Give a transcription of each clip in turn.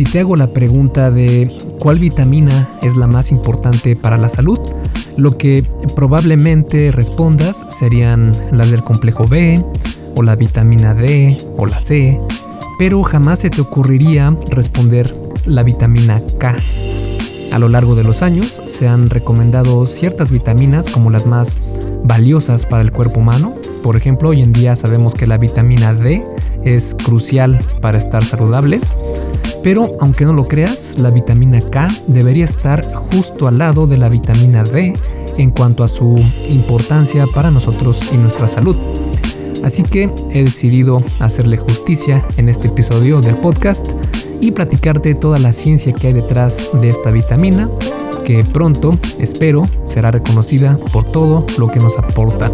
Si te hago la pregunta de cuál vitamina es la más importante para la salud, lo que probablemente respondas serían las del complejo B, o la vitamina D, o la C, pero jamás se te ocurriría responder la vitamina K. A lo largo de los años se han recomendado ciertas vitaminas como las más valiosas para el cuerpo humano. Por ejemplo, hoy en día sabemos que la vitamina D es crucial para estar saludables. Pero aunque no lo creas, la vitamina K debería estar justo al lado de la vitamina D en cuanto a su importancia para nosotros y nuestra salud. Así que he decidido hacerle justicia en este episodio del podcast y platicarte toda la ciencia que hay detrás de esta vitamina, que pronto, espero, será reconocida por todo lo que nos aporta.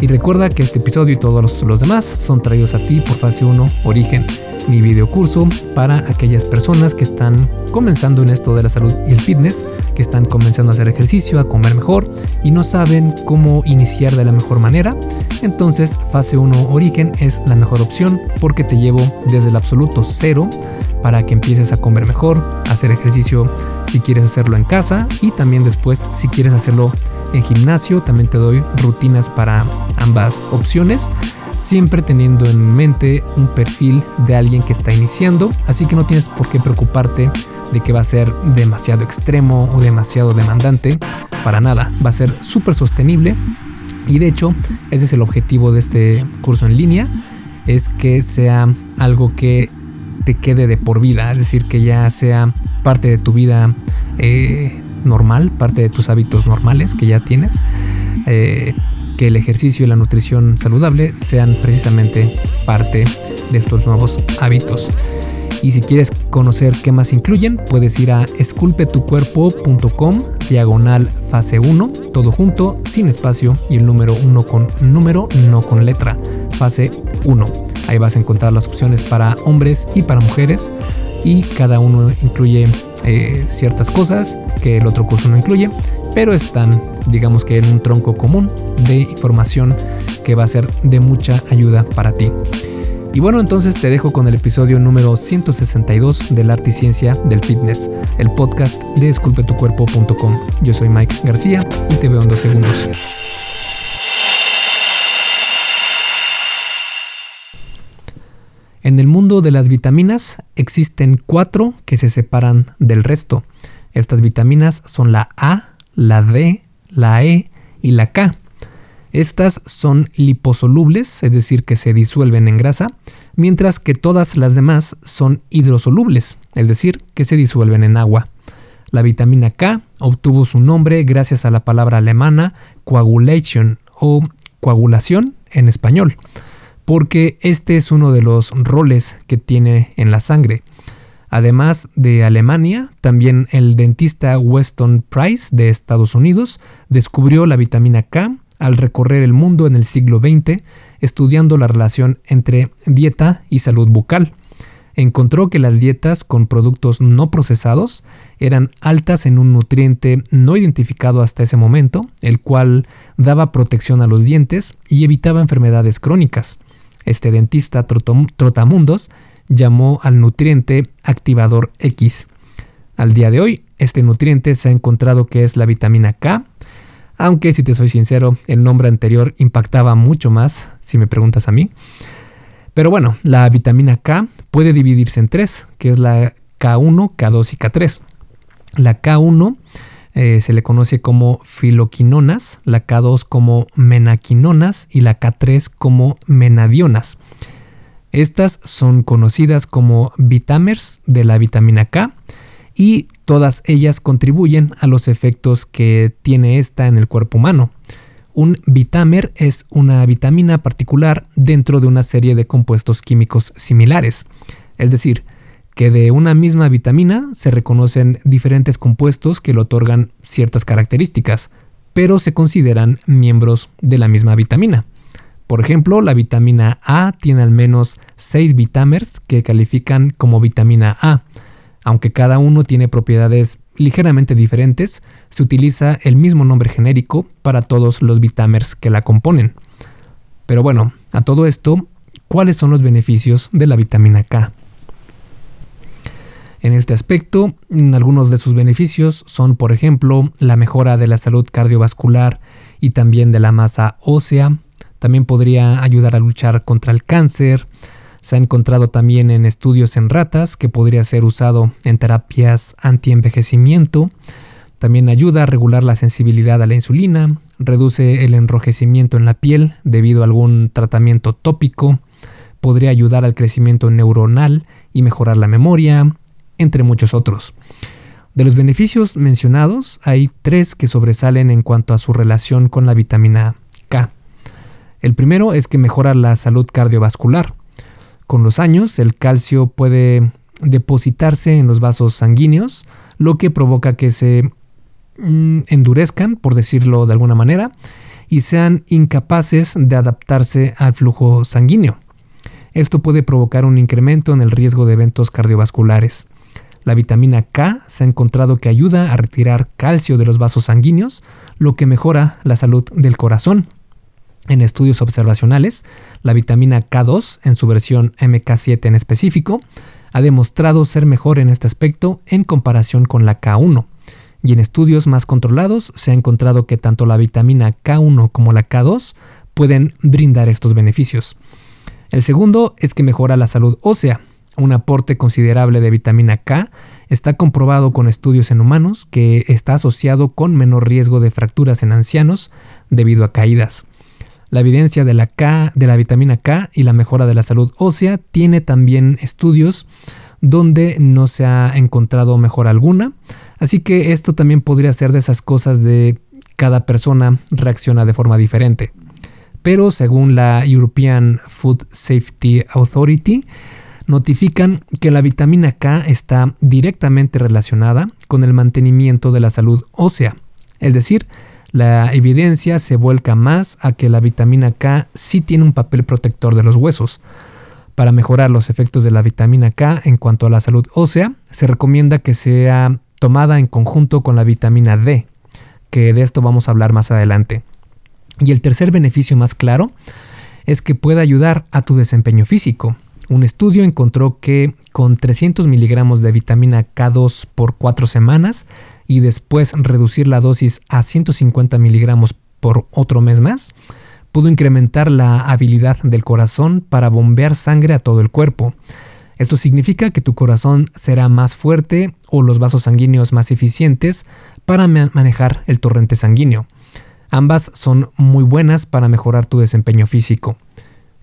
Y recuerda que este episodio y todos los, demás son traídos a ti por Fase 1 Origen, mi videocurso para aquellas personas que están comenzando en esto de la salud y el fitness, que están comenzando a hacer ejercicio, a comer mejor y no saben cómo iniciar de la mejor manera. Entonces, Fase 1 Origen es la mejor opción porque te llevo desde el absoluto cero para que empieces a comer mejor, a hacer ejercicio si quieres hacerlo en casa y también después si quieres hacerlo en gimnasio, también te doy rutinas para ambas opciones, siempre teniendo en mente un perfil de alguien que está iniciando, así que no tienes por qué preocuparte de que va a ser demasiado extremo o demasiado demandante, para nada, va a ser súper sostenible y de hecho ese es el objetivo de este curso en línea, es que sea algo que te quede de por vida, es decir, que ya sea parte de tu vida eh, normal, parte de tus hábitos normales que ya tienes, eh, que el ejercicio y la nutrición saludable sean precisamente parte de estos nuevos hábitos. Y si quieres conocer qué más incluyen, puedes ir a esculpetucuerpo.com diagonal fase 1, todo junto, sin espacio y el número 1 con número, no con letra, fase 1. Ahí vas a encontrar las opciones para hombres y para mujeres y cada uno incluye eh, ciertas cosas que el otro curso no incluye, pero están digamos que en un tronco común de información que va a ser de mucha ayuda para ti. Y bueno, entonces te dejo con el episodio número 162 del Arte y Ciencia del Fitness, el podcast de esculpetucuerpo.com. Yo soy Mike García y te veo en dos segundos. En el mundo de las vitaminas existen cuatro que se separan del resto. Estas vitaminas son la A, la D, la E y la K. Estas son liposolubles, es decir, que se disuelven en grasa, mientras que todas las demás son hidrosolubles, es decir, que se disuelven en agua. La vitamina K obtuvo su nombre gracias a la palabra alemana coagulation o coagulación en español porque este es uno de los roles que tiene en la sangre. Además de Alemania, también el dentista Weston Price de Estados Unidos descubrió la vitamina K al recorrer el mundo en el siglo XX estudiando la relación entre dieta y salud bucal. Encontró que las dietas con productos no procesados eran altas en un nutriente no identificado hasta ese momento, el cual daba protección a los dientes y evitaba enfermedades crónicas. Este dentista trotamundos llamó al nutriente activador X. Al día de hoy, este nutriente se ha encontrado que es la vitamina K, aunque si te soy sincero, el nombre anterior impactaba mucho más, si me preguntas a mí. Pero bueno, la vitamina K puede dividirse en tres, que es la K1, K2 y K3. La K1 eh, se le conoce como filoquinonas, la K2 como menaquinonas y la K3 como menadionas. Estas son conocidas como vitamers de la vitamina K y todas ellas contribuyen a los efectos que tiene esta en el cuerpo humano. Un vitamer es una vitamina particular dentro de una serie de compuestos químicos similares. Es decir, que de una misma vitamina se reconocen diferentes compuestos que le otorgan ciertas características, pero se consideran miembros de la misma vitamina. Por ejemplo, la vitamina A tiene al menos 6 vitamers que califican como vitamina A. Aunque cada uno tiene propiedades ligeramente diferentes, se utiliza el mismo nombre genérico para todos los vitamers que la componen. Pero bueno, a todo esto, ¿cuáles son los beneficios de la vitamina K? En este aspecto, algunos de sus beneficios son, por ejemplo, la mejora de la salud cardiovascular y también de la masa ósea. También podría ayudar a luchar contra el cáncer. Se ha encontrado también en estudios en ratas que podría ser usado en terapias antienvejecimiento. También ayuda a regular la sensibilidad a la insulina, reduce el enrojecimiento en la piel debido a algún tratamiento tópico, podría ayudar al crecimiento neuronal y mejorar la memoria, entre muchos otros. De los beneficios mencionados, hay tres que sobresalen en cuanto a su relación con la vitamina K. El primero es que mejora la salud cardiovascular. Con los años, el calcio puede depositarse en los vasos sanguíneos, lo que provoca que se Mm, endurezcan, por decirlo de alguna manera, y sean incapaces de adaptarse al flujo sanguíneo. Esto puede provocar un incremento en el riesgo de eventos cardiovasculares. La vitamina K se ha encontrado que ayuda a retirar calcio de los vasos sanguíneos, lo que mejora la salud del corazón. En estudios observacionales, la vitamina K2, en su versión MK7 en específico, ha demostrado ser mejor en este aspecto en comparación con la K1 y en estudios más controlados se ha encontrado que tanto la vitamina K1 como la K2 pueden brindar estos beneficios. El segundo es que mejora la salud ósea. Un aporte considerable de vitamina K está comprobado con estudios en humanos que está asociado con menor riesgo de fracturas en ancianos debido a caídas. La evidencia de la, K, de la vitamina K y la mejora de la salud ósea tiene también estudios donde no se ha encontrado mejora alguna, Así que esto también podría ser de esas cosas de cada persona reacciona de forma diferente. Pero según la European Food Safety Authority, notifican que la vitamina K está directamente relacionada con el mantenimiento de la salud ósea. Es decir, la evidencia se vuelca más a que la vitamina K sí tiene un papel protector de los huesos. Para mejorar los efectos de la vitamina K en cuanto a la salud ósea, se recomienda que sea tomada en conjunto con la vitamina D, que de esto vamos a hablar más adelante. Y el tercer beneficio más claro es que puede ayudar a tu desempeño físico. Un estudio encontró que con 300 miligramos de vitamina K2 por 4 semanas y después reducir la dosis a 150 miligramos por otro mes más, pudo incrementar la habilidad del corazón para bombear sangre a todo el cuerpo. Esto significa que tu corazón será más fuerte o los vasos sanguíneos más eficientes para manejar el torrente sanguíneo. Ambas son muy buenas para mejorar tu desempeño físico.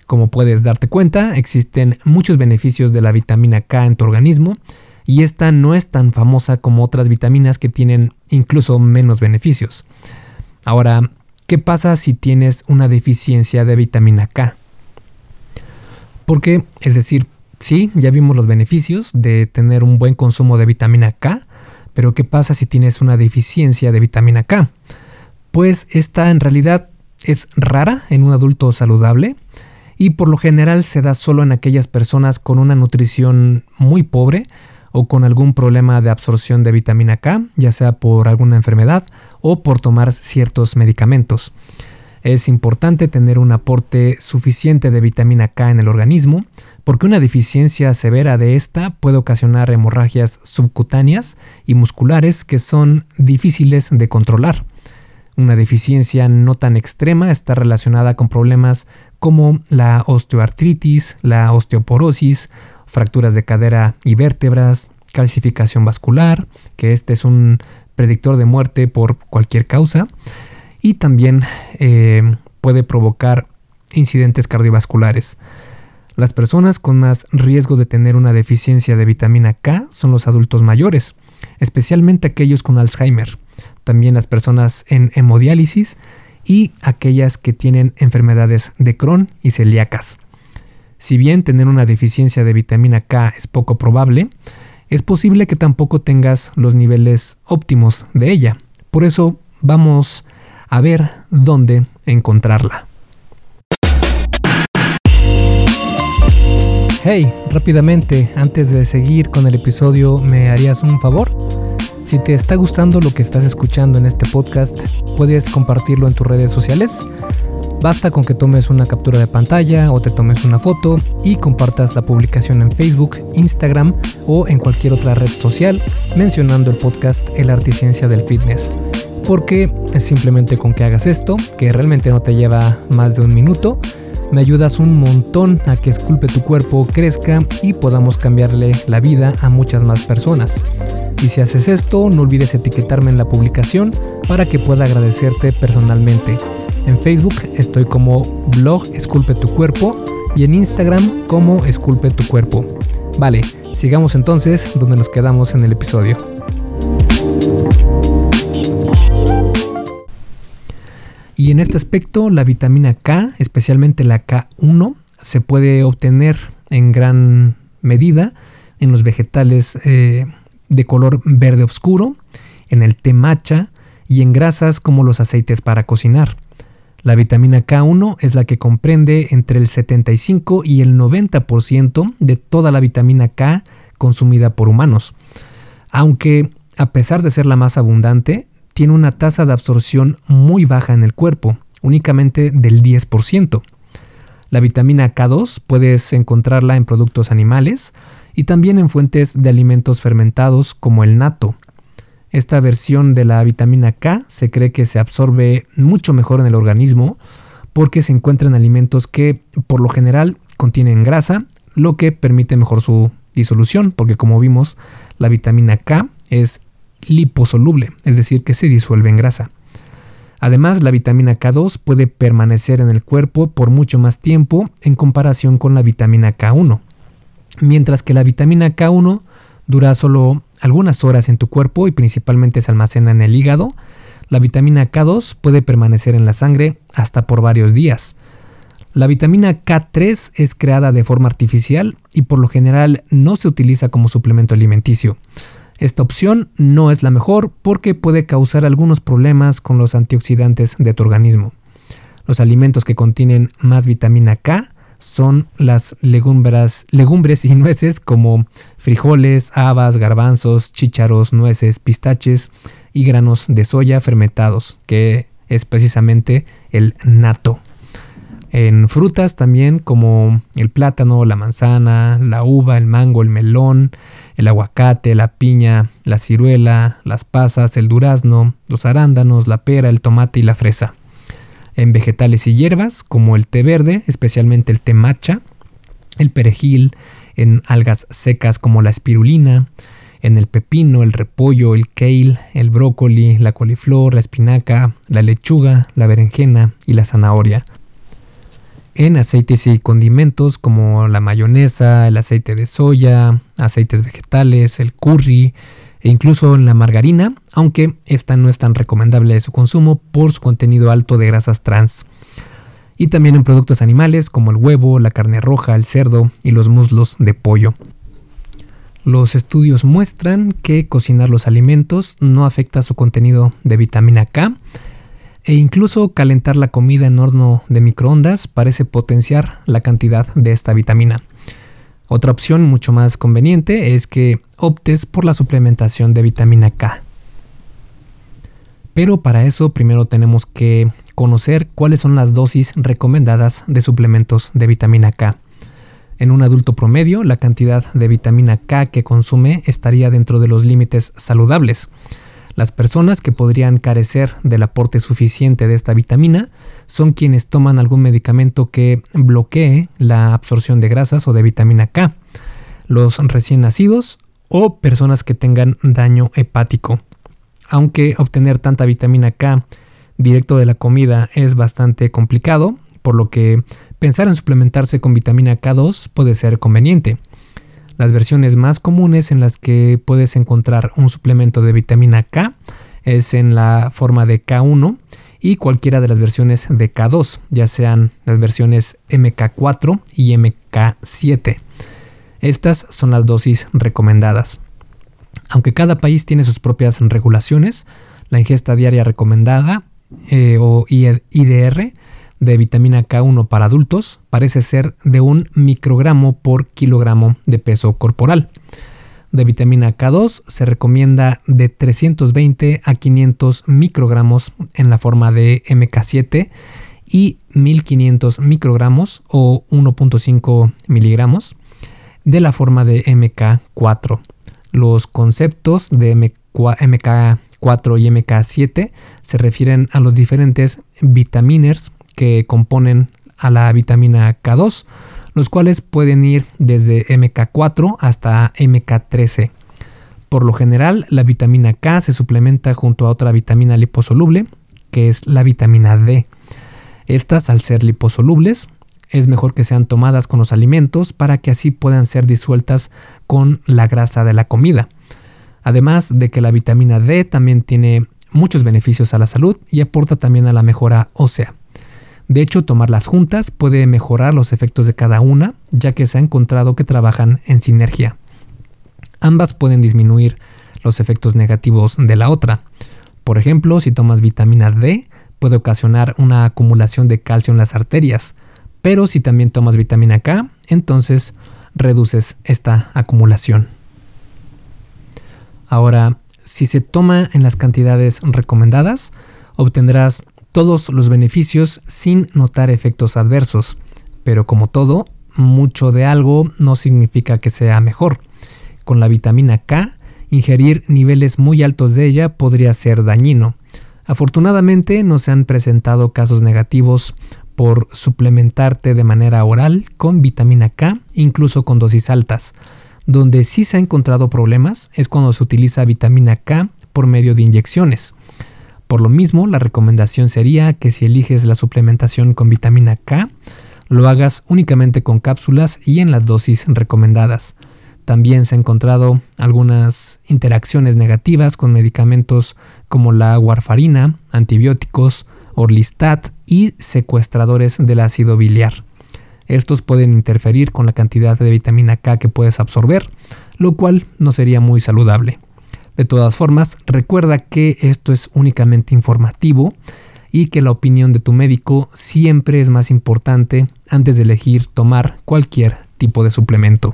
Como puedes darte cuenta, existen muchos beneficios de la vitamina K en tu organismo y esta no es tan famosa como otras vitaminas que tienen incluso menos beneficios. Ahora, ¿qué pasa si tienes una deficiencia de vitamina K? Porque, es decir, Sí, ya vimos los beneficios de tener un buen consumo de vitamina K, pero ¿qué pasa si tienes una deficiencia de vitamina K? Pues esta en realidad es rara en un adulto saludable y por lo general se da solo en aquellas personas con una nutrición muy pobre o con algún problema de absorción de vitamina K, ya sea por alguna enfermedad o por tomar ciertos medicamentos. Es importante tener un aporte suficiente de vitamina K en el organismo, porque una deficiencia severa de esta puede ocasionar hemorragias subcutáneas y musculares que son difíciles de controlar. Una deficiencia no tan extrema está relacionada con problemas como la osteoartritis, la osteoporosis, fracturas de cadera y vértebras, calcificación vascular, que este es un predictor de muerte por cualquier causa, y también eh, puede provocar incidentes cardiovasculares. Las personas con más riesgo de tener una deficiencia de vitamina K son los adultos mayores, especialmente aquellos con Alzheimer, también las personas en hemodiálisis y aquellas que tienen enfermedades de Crohn y celíacas. Si bien tener una deficiencia de vitamina K es poco probable, es posible que tampoco tengas los niveles óptimos de ella. Por eso vamos a ver dónde encontrarla. Hey, rápidamente, antes de seguir con el episodio, ¿me harías un favor? Si te está gustando lo que estás escuchando en este podcast, puedes compartirlo en tus redes sociales. Basta con que tomes una captura de pantalla o te tomes una foto y compartas la publicación en Facebook, Instagram o en cualquier otra red social mencionando el podcast El Arte y Ciencia del Fitness. Porque simplemente con que hagas esto, que realmente no te lleva más de un minuto, me ayudas un montón a que esculpe tu cuerpo, crezca y podamos cambiarle la vida a muchas más personas. Y si haces esto, no olvides etiquetarme en la publicación para que pueda agradecerte personalmente. En Facebook estoy como blog Esculpe tu cuerpo y en Instagram como Esculpe tu cuerpo. Vale, sigamos entonces donde nos quedamos en el episodio. Y en este aspecto, la vitamina K, especialmente la K1, se puede obtener en gran medida en los vegetales eh, de color verde oscuro, en el té matcha y en grasas como los aceites para cocinar. La vitamina K1 es la que comprende entre el 75 y el 90% de toda la vitamina K consumida por humanos. Aunque, a pesar de ser la más abundante, tiene una tasa de absorción muy baja en el cuerpo, únicamente del 10%. La vitamina K2 puedes encontrarla en productos animales y también en fuentes de alimentos fermentados como el nato, esta versión de la vitamina K se cree que se absorbe mucho mejor en el organismo porque se encuentra en alimentos que por lo general contienen grasa, lo que permite mejor su disolución, porque como vimos, la vitamina K es liposoluble, es decir, que se disuelve en grasa. Además, la vitamina K2 puede permanecer en el cuerpo por mucho más tiempo en comparación con la vitamina K1, mientras que la vitamina K1 dura solo algunas horas en tu cuerpo y principalmente se almacena en el hígado, la vitamina K2 puede permanecer en la sangre hasta por varios días. La vitamina K3 es creada de forma artificial y por lo general no se utiliza como suplemento alimenticio. Esta opción no es la mejor porque puede causar algunos problemas con los antioxidantes de tu organismo. Los alimentos que contienen más vitamina K son las legumbres, legumbres y nueces como frijoles, habas, garbanzos, chícharos, nueces, pistaches y granos de soya fermentados, que es precisamente el nato. En frutas también como el plátano, la manzana, la uva, el mango, el melón, el aguacate, la piña, la ciruela, las pasas, el durazno, los arándanos, la pera, el tomate y la fresa en vegetales y hierbas como el té verde, especialmente el té matcha, el perejil, en algas secas como la espirulina, en el pepino, el repollo, el kale, el brócoli, la coliflor, la espinaca, la lechuga, la berenjena y la zanahoria. En aceites y condimentos como la mayonesa, el aceite de soya, aceites vegetales, el curry, e incluso en la margarina, aunque esta no es tan recomendable de su consumo por su contenido alto de grasas trans. Y también en productos animales como el huevo, la carne roja, el cerdo y los muslos de pollo. Los estudios muestran que cocinar los alimentos no afecta su contenido de vitamina K e incluso calentar la comida en horno de microondas parece potenciar la cantidad de esta vitamina. Otra opción mucho más conveniente es que optes por la suplementación de vitamina K. Pero para eso primero tenemos que conocer cuáles son las dosis recomendadas de suplementos de vitamina K. En un adulto promedio, la cantidad de vitamina K que consume estaría dentro de los límites saludables. Las personas que podrían carecer del aporte suficiente de esta vitamina son quienes toman algún medicamento que bloquee la absorción de grasas o de vitamina K, los recién nacidos o personas que tengan daño hepático. Aunque obtener tanta vitamina K directo de la comida es bastante complicado, por lo que pensar en suplementarse con vitamina K2 puede ser conveniente. Las versiones más comunes en las que puedes encontrar un suplemento de vitamina K es en la forma de K1 y cualquiera de las versiones de K2, ya sean las versiones MK4 y MK7. Estas son las dosis recomendadas. Aunque cada país tiene sus propias regulaciones, la ingesta diaria recomendada eh, o IDR de vitamina K1 para adultos parece ser de un microgramo por kilogramo de peso corporal. De vitamina K2 se recomienda de 320 a 500 microgramos en la forma de MK7 y 1500 microgramos o 1.5 miligramos de la forma de MK4. Los conceptos de MK4 y MK7 se refieren a los diferentes vitamines que componen a la vitamina K2, los cuales pueden ir desde MK4 hasta MK13. Por lo general, la vitamina K se suplementa junto a otra vitamina liposoluble, que es la vitamina D. Estas, al ser liposolubles, es mejor que sean tomadas con los alimentos para que así puedan ser disueltas con la grasa de la comida. Además de que la vitamina D también tiene muchos beneficios a la salud y aporta también a la mejora ósea. De hecho, tomarlas juntas puede mejorar los efectos de cada una, ya que se ha encontrado que trabajan en sinergia. Ambas pueden disminuir los efectos negativos de la otra. Por ejemplo, si tomas vitamina D, puede ocasionar una acumulación de calcio en las arterias, pero si también tomas vitamina K, entonces reduces esta acumulación. Ahora, si se toma en las cantidades recomendadas, obtendrás todos los beneficios sin notar efectos adversos, pero como todo, mucho de algo no significa que sea mejor. Con la vitamina K, ingerir niveles muy altos de ella podría ser dañino. Afortunadamente no se han presentado casos negativos por suplementarte de manera oral con vitamina K, incluso con dosis altas. Donde sí se ha encontrado problemas es cuando se utiliza vitamina K por medio de inyecciones. Por lo mismo, la recomendación sería que si eliges la suplementación con vitamina K, lo hagas únicamente con cápsulas y en las dosis recomendadas. También se han encontrado algunas interacciones negativas con medicamentos como la warfarina, antibióticos, orlistat y secuestradores del ácido biliar. Estos pueden interferir con la cantidad de vitamina K que puedes absorber, lo cual no sería muy saludable. De todas formas, recuerda que esto es únicamente informativo y que la opinión de tu médico siempre es más importante antes de elegir tomar cualquier tipo de suplemento.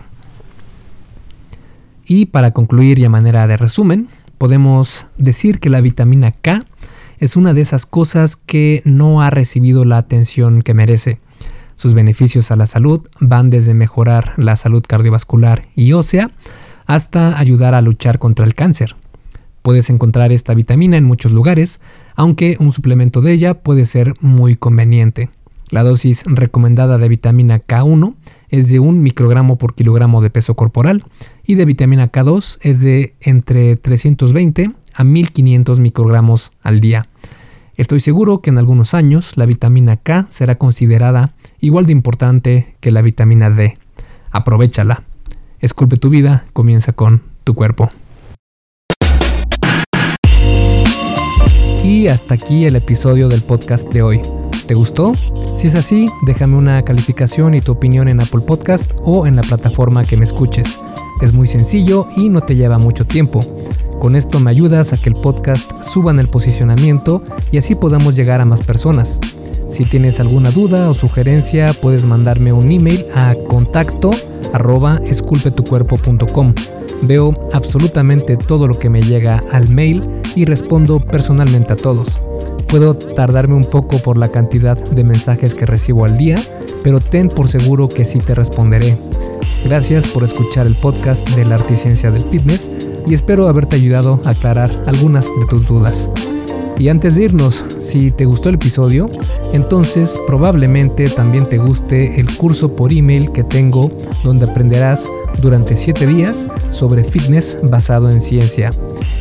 Y para concluir y a manera de resumen, podemos decir que la vitamina K es una de esas cosas que no ha recibido la atención que merece. Sus beneficios a la salud van desde mejorar la salud cardiovascular y ósea hasta ayudar a luchar contra el cáncer. Puedes encontrar esta vitamina en muchos lugares, aunque un suplemento de ella puede ser muy conveniente. La dosis recomendada de vitamina K1 es de un microgramo por kilogramo de peso corporal y de vitamina K2 es de entre 320 a 1500 microgramos al día. Estoy seguro que en algunos años la vitamina K será considerada igual de importante que la vitamina D. Aprovechala. Esculpe tu vida, comienza con tu cuerpo. Y hasta aquí el episodio del podcast de hoy. ¿Te gustó? Si es así, déjame una calificación y tu opinión en Apple Podcast o en la plataforma que me escuches. Es muy sencillo y no te lleva mucho tiempo. Con esto me ayudas a que el podcast suba en el posicionamiento y así podamos llegar a más personas. Si tienes alguna duda o sugerencia, puedes mandarme un email a contacto arroba esculpetucuerpo.com. Veo absolutamente todo lo que me llega al mail y respondo personalmente a todos. Puedo tardarme un poco por la cantidad de mensajes que recibo al día, pero ten por seguro que sí te responderé. Gracias por escuchar el podcast de la Articiencia del Fitness y espero haberte ayudado a aclarar algunas de tus dudas. Y antes de irnos, si te gustó el episodio, entonces probablemente también te guste el curso por email que tengo donde aprenderás durante 7 días sobre fitness basado en ciencia.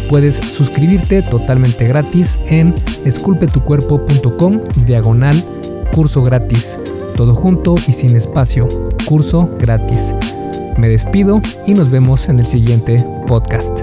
Puedes suscribirte totalmente gratis en esculpetucuerpo.com diagonal curso gratis. Todo junto y sin espacio. Curso gratis. Me despido y nos vemos en el siguiente podcast.